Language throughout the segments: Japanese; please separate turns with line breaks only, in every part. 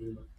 Amen.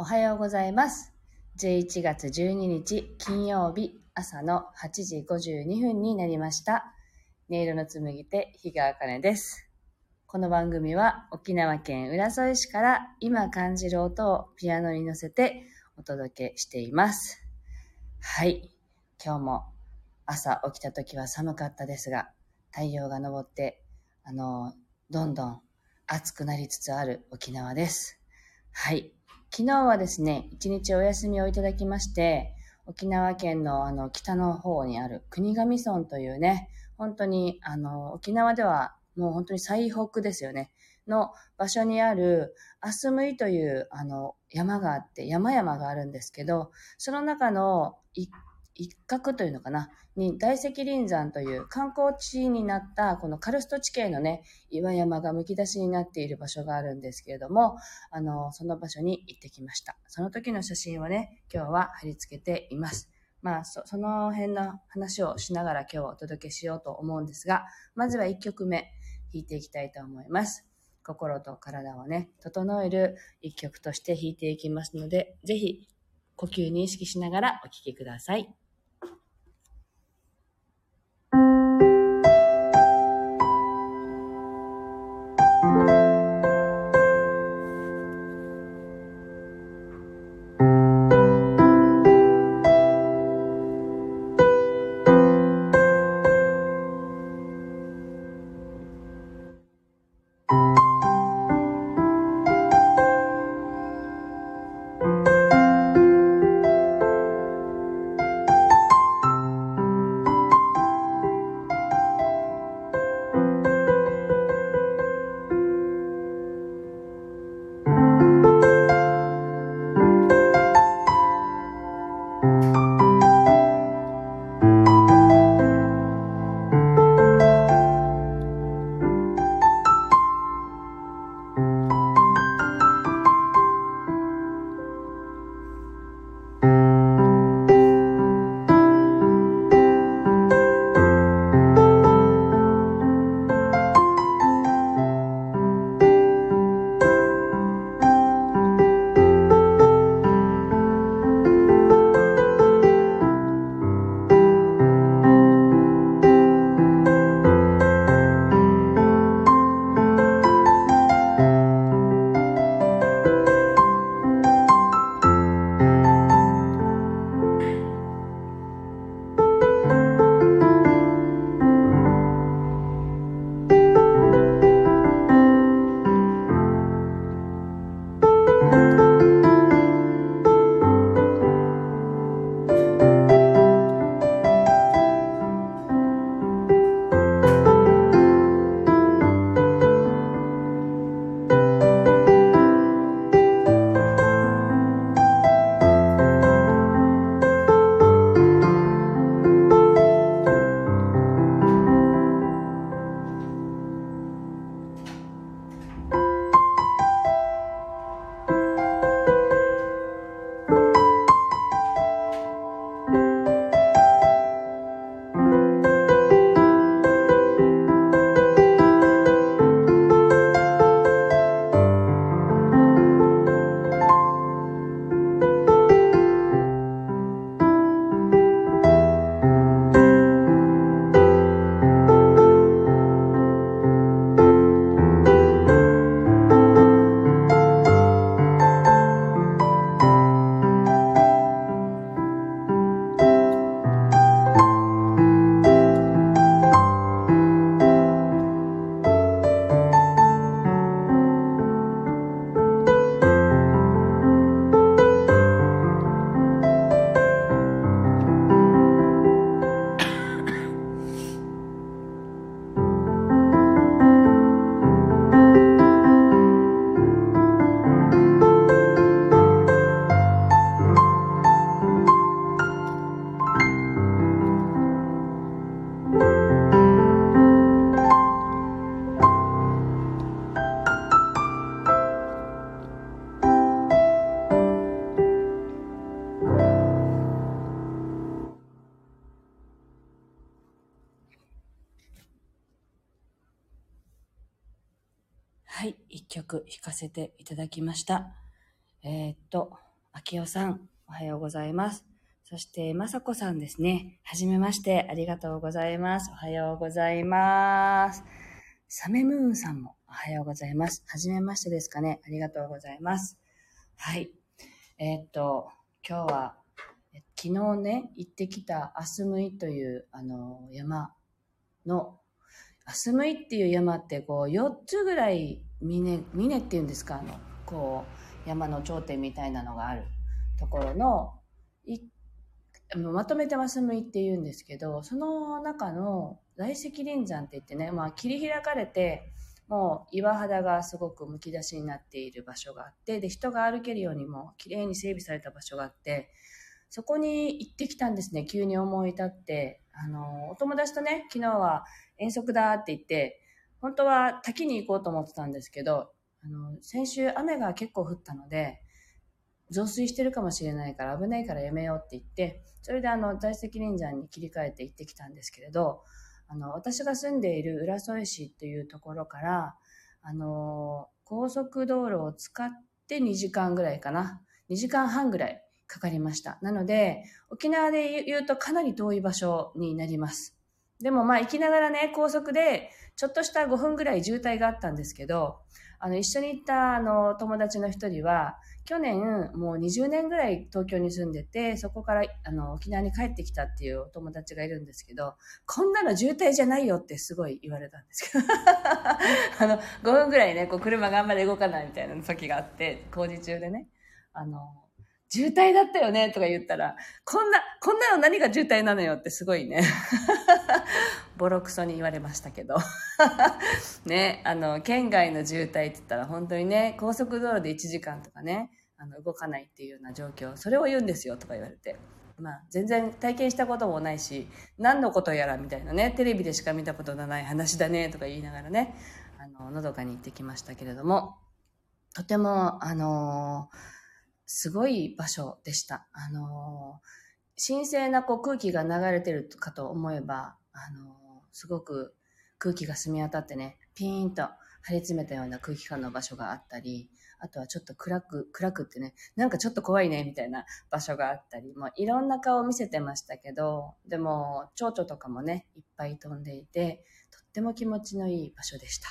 おはようございます。11月12日金曜日朝の8時52分になりました。音色の紡ぎ手、日川茜です。この番組は沖縄県浦添市から今感じる音をピアノに乗せてお届けしています。はい。今日も朝起きた時は寒かったですが、太陽が昇って、あの、どんどん暑くなりつつある沖縄です。はい。昨日はですね、一日お休みをいただきまして、沖縄県のあの北の方にある国頭村というね、本当にあの沖縄ではもう本当に最北ですよね、の場所にあるアスムイというあの山があって、山々があるんですけど、その中の一一角というのかな、に大石林山という観光地になったこのカルスト地形のね、岩山がむき出しになっている場所があるんですけれども、あの、その場所に行ってきました。その時の写真をね、今日は貼り付けています。まあ、そその辺の話をしながら今日はお届けしようと思うんですが、まずは1曲目弾いていきたいと思います。心と体をね、整える一曲として弾いていきますので、ぜひ呼吸に意識しながらお聴きください。曲弾かせていただきました。えー、っと、秋代さん、おはようございます。そして、まさこさんですね。はじめまして、ありがとうございます。おはようございます。サメムーンさんもおはようございます。はじめましてですかね。ありがとうございます。はい。えー、っと、今日は、昨日ね、行ってきたアスムイという、あの、山の、アスムイっていう山って、こう、4つぐらい、峰、峰っていうんですか、あの、こう、山の頂点みたいなのがあるところのい、まとめてマスムイって言うんですけど、その中の大石林山って言ってね、まあ切り開かれて、もう岩肌がすごくむき出しになっている場所があって、で、人が歩けるようにも綺麗に整備された場所があって、そこに行ってきたんですね。急に思い立って。あの、お友達とね、昨日は遠足だって言って、本当は滝に行こうと思ってたんですけど、あの、先週雨が結構降ったので、増水してるかもしれないから危ないからやめようって言って、それであの、在籍林山に切り替えて行ってきたんですけれど、あの、私が住んでいる浦添市っていうところから、あの、高速道路を使って2時間ぐらいかな。2時間半ぐらいかかりました。なので、沖縄で言うとかなり遠い場所になります。でもまあ行きながらね、高速でちょっとした5分ぐらい渋滞があったんですけど、あの一緒に行ったあの友達の一人は、去年もう20年ぐらい東京に住んでて、そこからあの沖縄に帰ってきたっていうお友達がいるんですけど、こんなの渋滞じゃないよってすごい言われたんですけど、あの5分ぐらいね、こう車があんまり動かないみたいな時があって、工事中でね、あの、渋滞だったよねとか言ったら、こんな、こんなの何が渋滞なのよってすごいね、ボロクソに言われましたけど。ね、あの、県外の渋滞って言ったら本当にね、高速道路で1時間とかね、あの、動かないっていうような状況、それを言うんですよとか言われて。まあ、全然体験したこともないし、何のことやらみたいなね、テレビでしか見たことのない話だねとか言いながらね、あの、のどかに行ってきましたけれども、とても、あのー、すごい場所でした。あのー、神聖なこう空気が流れてるかと思えば、あの、すごく空気が澄み渡ってね、ピーンと張り詰めたような空気感の場所があったり、あとはちょっと暗く、暗くってね、なんかちょっと怖いね、みたいな場所があったり、もういろんな顔を見せてましたけど、でも、蝶々とかもね、いっぱい飛んでいて、とっても気持ちのいい場所でした。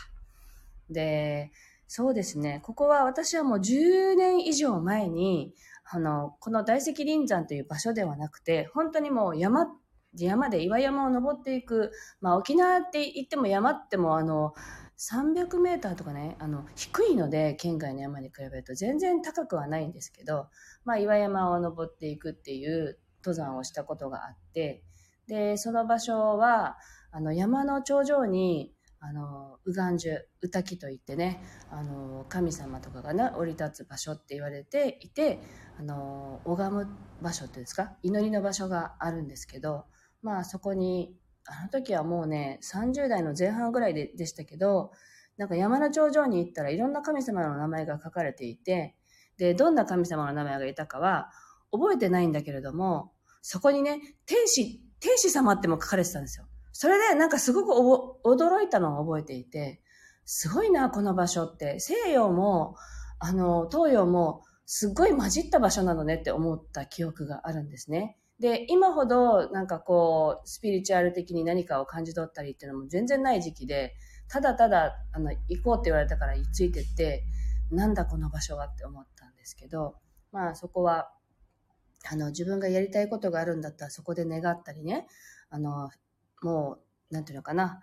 で、そうですね、ここは私はもう10年以上前に、あの、この大石林山という場所ではなくて、本当にもう山、山で岩山を登っていく、まあ沖縄って言っても山ってもあの、300メーターとかね、あの、低いので、県外の山に比べると全然高くはないんですけど、まあ、岩山を登っていくっていう登山をしたことがあって、で、その場所は、あの、山の頂上に、あの、右岸樹、宇滝といってね、あの、神様とかがね、降り立つ場所って言われていて、あの、拝む場所っていうんですか、祈りの場所があるんですけど、まあそこにあの時はもうね、30代の前半ぐらいででしたけど、なんか山の頂上に行ったらいろんな神様の名前が書かれていて、で、どんな神様の名前がいたかは覚えてないんだけれども、そこにね、天使、天使様っても書かれてたんですよ。それでなんかすごく驚いたのを覚えていて、すごいな、この場所って。西洋も、あの、東洋も、すっごい混じった場所なのねって思った記憶があるんですね。で、今ほどなんかこう、スピリチュアル的に何かを感じ取ったりっていうのも全然ない時期で、ただただ、あの、行こうって言われたからついてって、なんだこの場所はって思ったんですけど、まあそこは、あの、自分がやりたいことがあるんだったらそこで願ったりね、あの、もう、なんていうのかな、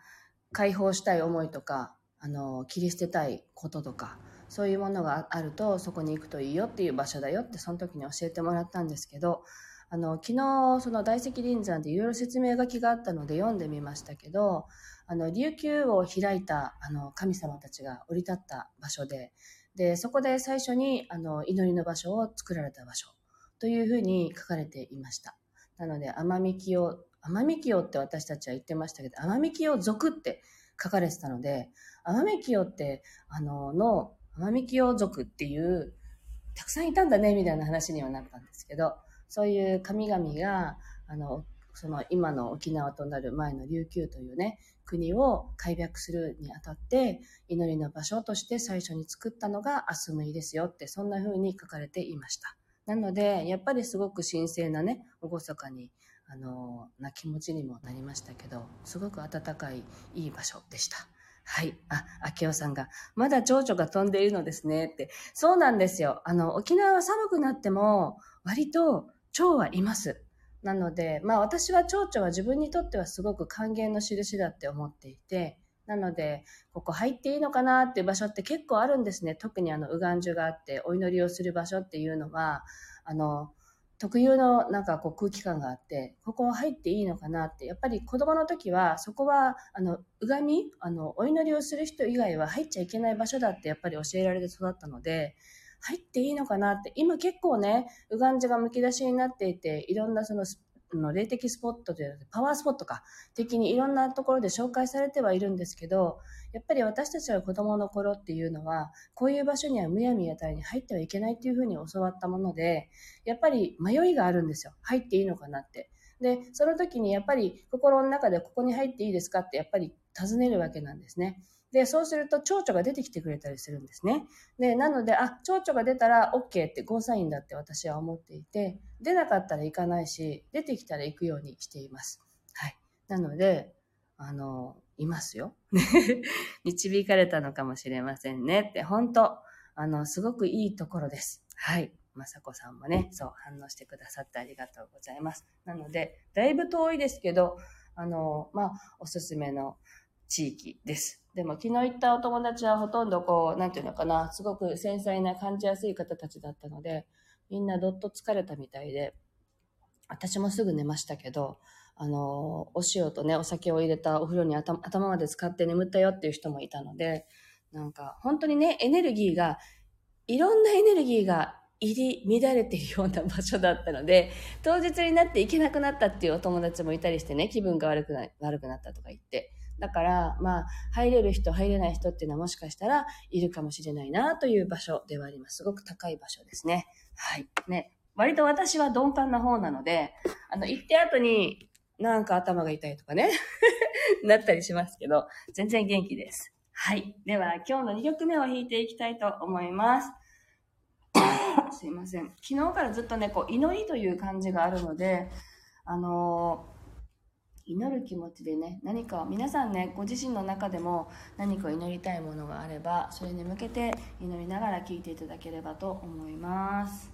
解放したい思いとか、あの、切り捨てたいこととか、そういうものがあるとそこに行くといいよっていう場所だよってその時に教えてもらったんですけど、あの、昨日、その大石林山でいろいろ説明書きがあったので読んでみましたけど、あの、琉球を開いた、あの、神様たちが降り立った場所で、で、そこで最初に、あの、祈りの場所を作られた場所というふうに書かれていました。なので、奄美清、奄美清って私たちは言ってましたけど、奄美清族って書かれてたので、奄美清って、あの、の、奄美清族っていう、たくさんいたんだね、みたいな話にはなったんですけど、そういう神々が、あの、その今の沖縄となる前の琉球というね、国を開闢するにあたって、祈りの場所として最初に作ったのがアスムイですよって、そんな風に書かれていました。なので、やっぱりすごく神聖なね、厳かに、あの、な気持ちにもなりましたけど、すごく温かい、いい場所でした。はい。あ、秋夫さんが、まだ蝶々が飛んでいるのですねって。そうなんですよ。あの、沖縄は寒くなっても、割と蝶はいます。なので、まあ私は蝶々は自分にとってはすごく還元の印だって思っていて、なので、ここ入っていいのかなっていう場所って結構あるんですね。特にあの、右岸樹があってお祈りをする場所っていうのは、あの、特有のなんかこう空気感があって、ここ入っていいのかなって、やっぱり子供の時は、そこは、あの、うがみ、あの、お祈りをする人以外は入っちゃいけない場所だってやっぱり教えられて育ったので、入っていいのかなって、今結構ね、うがんじがむき出しになっていて、いろんなそのの霊的スポットというパワースポットか的にいろんなところで紹介されてはいるんですけどやっぱり私たちは子どもの頃っていうのはこういう場所にはむやみやたらに入ってはいけないっていうふうに教わったものでやっぱり迷いがあるんですよ。入っていいのかなって。でその時にやっぱり心の中でここに入っていいですかってやっぱり尋ねるわけなんですねで、そうすると蝶々が出てきてくれたりするんですね。で、なので、あ、蝶々が出たら OK ってゴーサインだって私は思っていて、出なかったら行かないし、出てきたら行くようにしています。はい。なので、あの、いますよ。導かれたのかもしれませんねって、本当あの、すごくいいところです。はい。まさこさんもね、そう、反応してくださってありがとうございます。なので、だいぶ遠いですけど、あの、まあ、おすすめの地域です。でも昨日行ったお友達はほとんどこう、なんていうのかな、すごく繊細な感じやすい方たちだったので、みんなどっと疲れたみたいで、私もすぐ寝ましたけど、あの、お塩とね、お酒を入れたお風呂に頭まで使って眠ったよっていう人もいたので、なんか本当にね、エネルギーが、いろんなエネルギーが入り乱れているような場所だったので、当日になって行けなくなったっていうお友達もいたりしてね、気分が悪くな悪くなったとか言って。だから、まあ、入れる人、入れない人っていうのはもしかしたらいるかもしれないなという場所ではあります。すごく高い場所ですね。はい。ね。割と私は鈍感な方なので、あの、行って後になんか頭が痛いとかね、なったりしますけど、全然元気です。はい。では、今日の2曲目を弾いていきたいと思います。すいません。昨日からずっとね、こう、祈りという感じがあるので、あのー祈る気持ちでね何か皆さんねご自身の中でも何か祈りたいものがあればそれに向けて祈りながら聞いていただければと思います。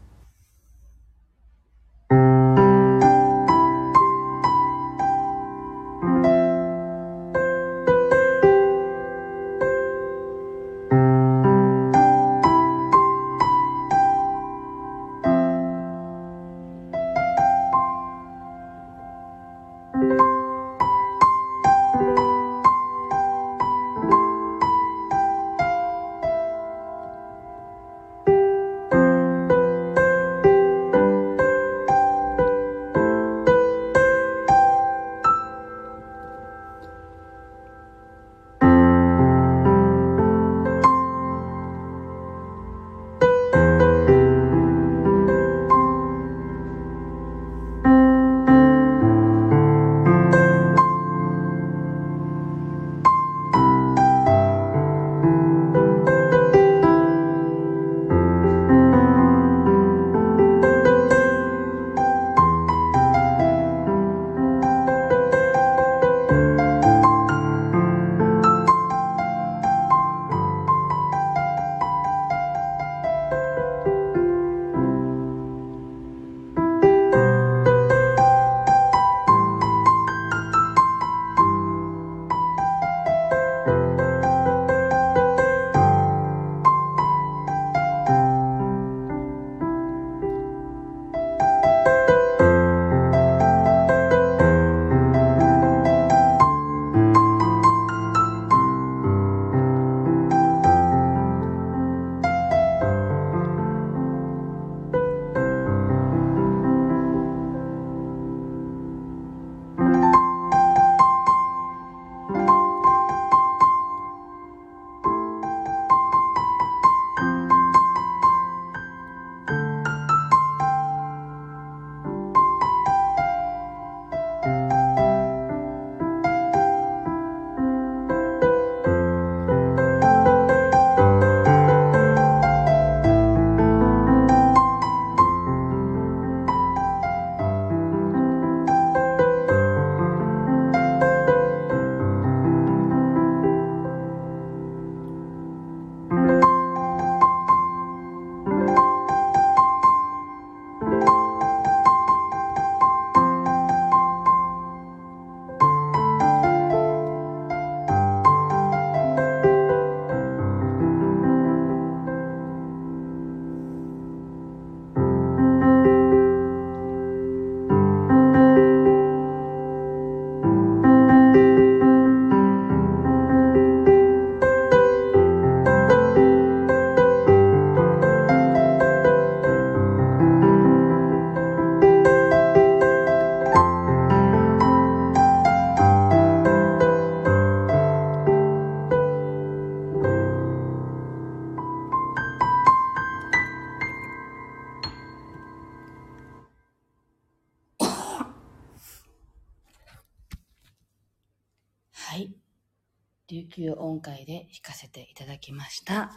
琉球音階で弾かせていただきました。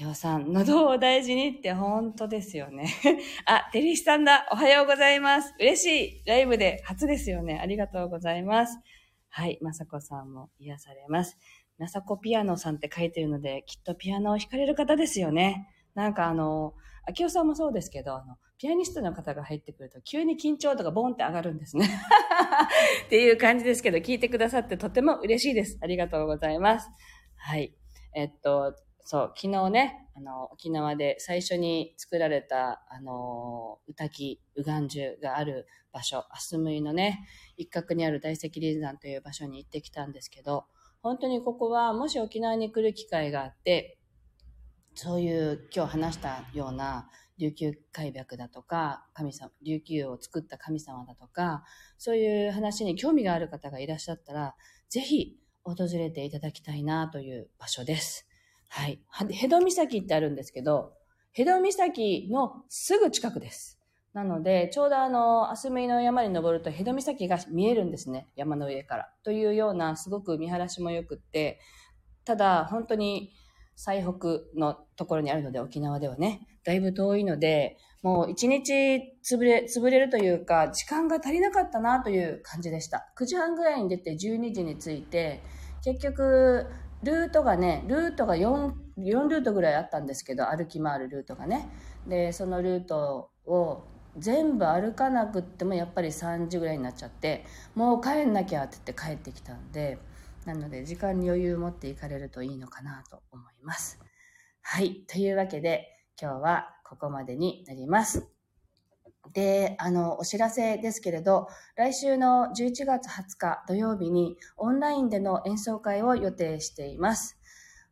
明夫さん、喉を大事にって本当ですよね。あ、テリーさんだ。おはようございます。嬉しい。ライブで初ですよね。ありがとうございます。はい、まさこさんも癒されます。なさこピアノさんって書いてるので、きっとピアノを弾かれる方ですよね。なんかあの、明夫さんもそうですけど、あの、ピアニストの方が入ってくると急に緊張とかボンって上がるんですね。っていう感じですけど、聞いてくださってとても嬉しいです。ありがとうございます。はい。えっと、そう、昨日ね、あの、沖縄で最初に作られた、あの、宇滝、宇願樹がある場所、アスムイのね、一角にある大石林山という場所に行ってきたんですけど、本当にここは、もし沖縄に来る機会があって、そういう今日話したような琉球海白だとか、神様、琉球を作った神様だとか、そういう話に興味がある方がいらっしゃったら、ぜひ訪れていただきたいなという場所です。はい。ヘド岬ってあるんですけど、ヘド岬のすぐ近くです。なので、ちょうどあの、アスミの山に登るとヘド岬が見えるんですね。山の上から。というような、すごく見晴らしも良くって、ただ、本当に最北のところにあるので、沖縄ではね、だいぶ遠いので、もう一日潰れ、潰れるというか、時間が足りなかったなという感じでした。9時半ぐらいに出て12時に着いて、結局、ルートがね、ルートが4、4ルートぐらいあったんですけど、歩き回るルートがね。で、そのルートを全部歩かなくってもやっぱり3時ぐらいになっちゃって、もう帰んなきゃって言って帰ってきたんで、なので時間に余裕を持って行かれるといいのかなと思います。はい。というわけで、今日はここまでになります。で、あの、お知らせですけれど、来週の11月20日土曜日にオンラインでの演奏会を予定しています。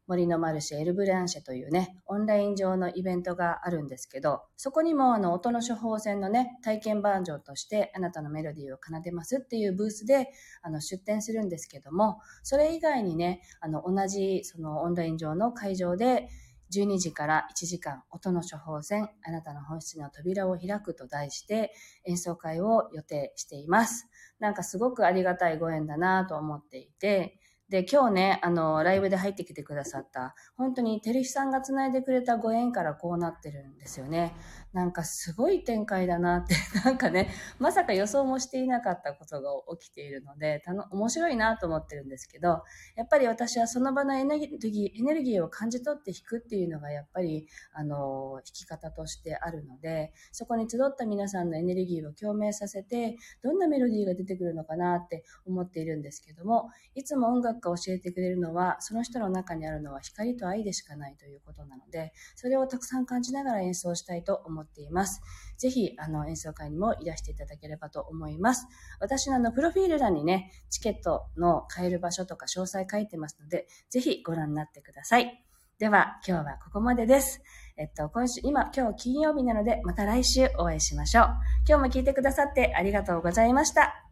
森のマルシェエルブランシェというね、オンライン上のイベントがあるんですけど、そこにもあの音の処方箋のね、体験バージョンとしてあなたのメロディーを奏でますっていうブースであの出展するんですけども、それ以外にね、あの同じそのオンライン上の会場で12時から1時間、音の処方箋、あなたの本質の扉を開くと題して演奏会を予定しています。なんかすごくありがたいご縁だなと思っていて、で、今日ね、あの、ライブで入ってきてくださった、本当にテルヒさんが繋いでくれたご縁からこうなってるんですよね。なんかすごい展開だなって、なんかね、まさか予想もしていなかったことが起きているので、たの面白いなと思ってるんですけど、やっぱり私はその場のエネルギー、エネルギーを感じ取って弾くっていうのがやっぱり、あの、弾き方としてあるので、そこに集った皆さんのエネルギーを共鳴させて、どんなメロディーが出てくるのかなって思っているんですけども、いつも音楽が教えてくれるのは、その人の中にあるのは光と愛でしかないということなので、それをたくさん感じながら演奏したいと思っています。ぜひ、あの、演奏会にもいらしていただければと思います。私のあの、プロフィール欄にね、チケットの買える場所とか詳細書いてますので、ぜひご覧になってください。では、今日はここまでです。えっと、今週、今、今日金曜日なので、また来週お会いしましょう。今日も聞いてくださってありがとうございました。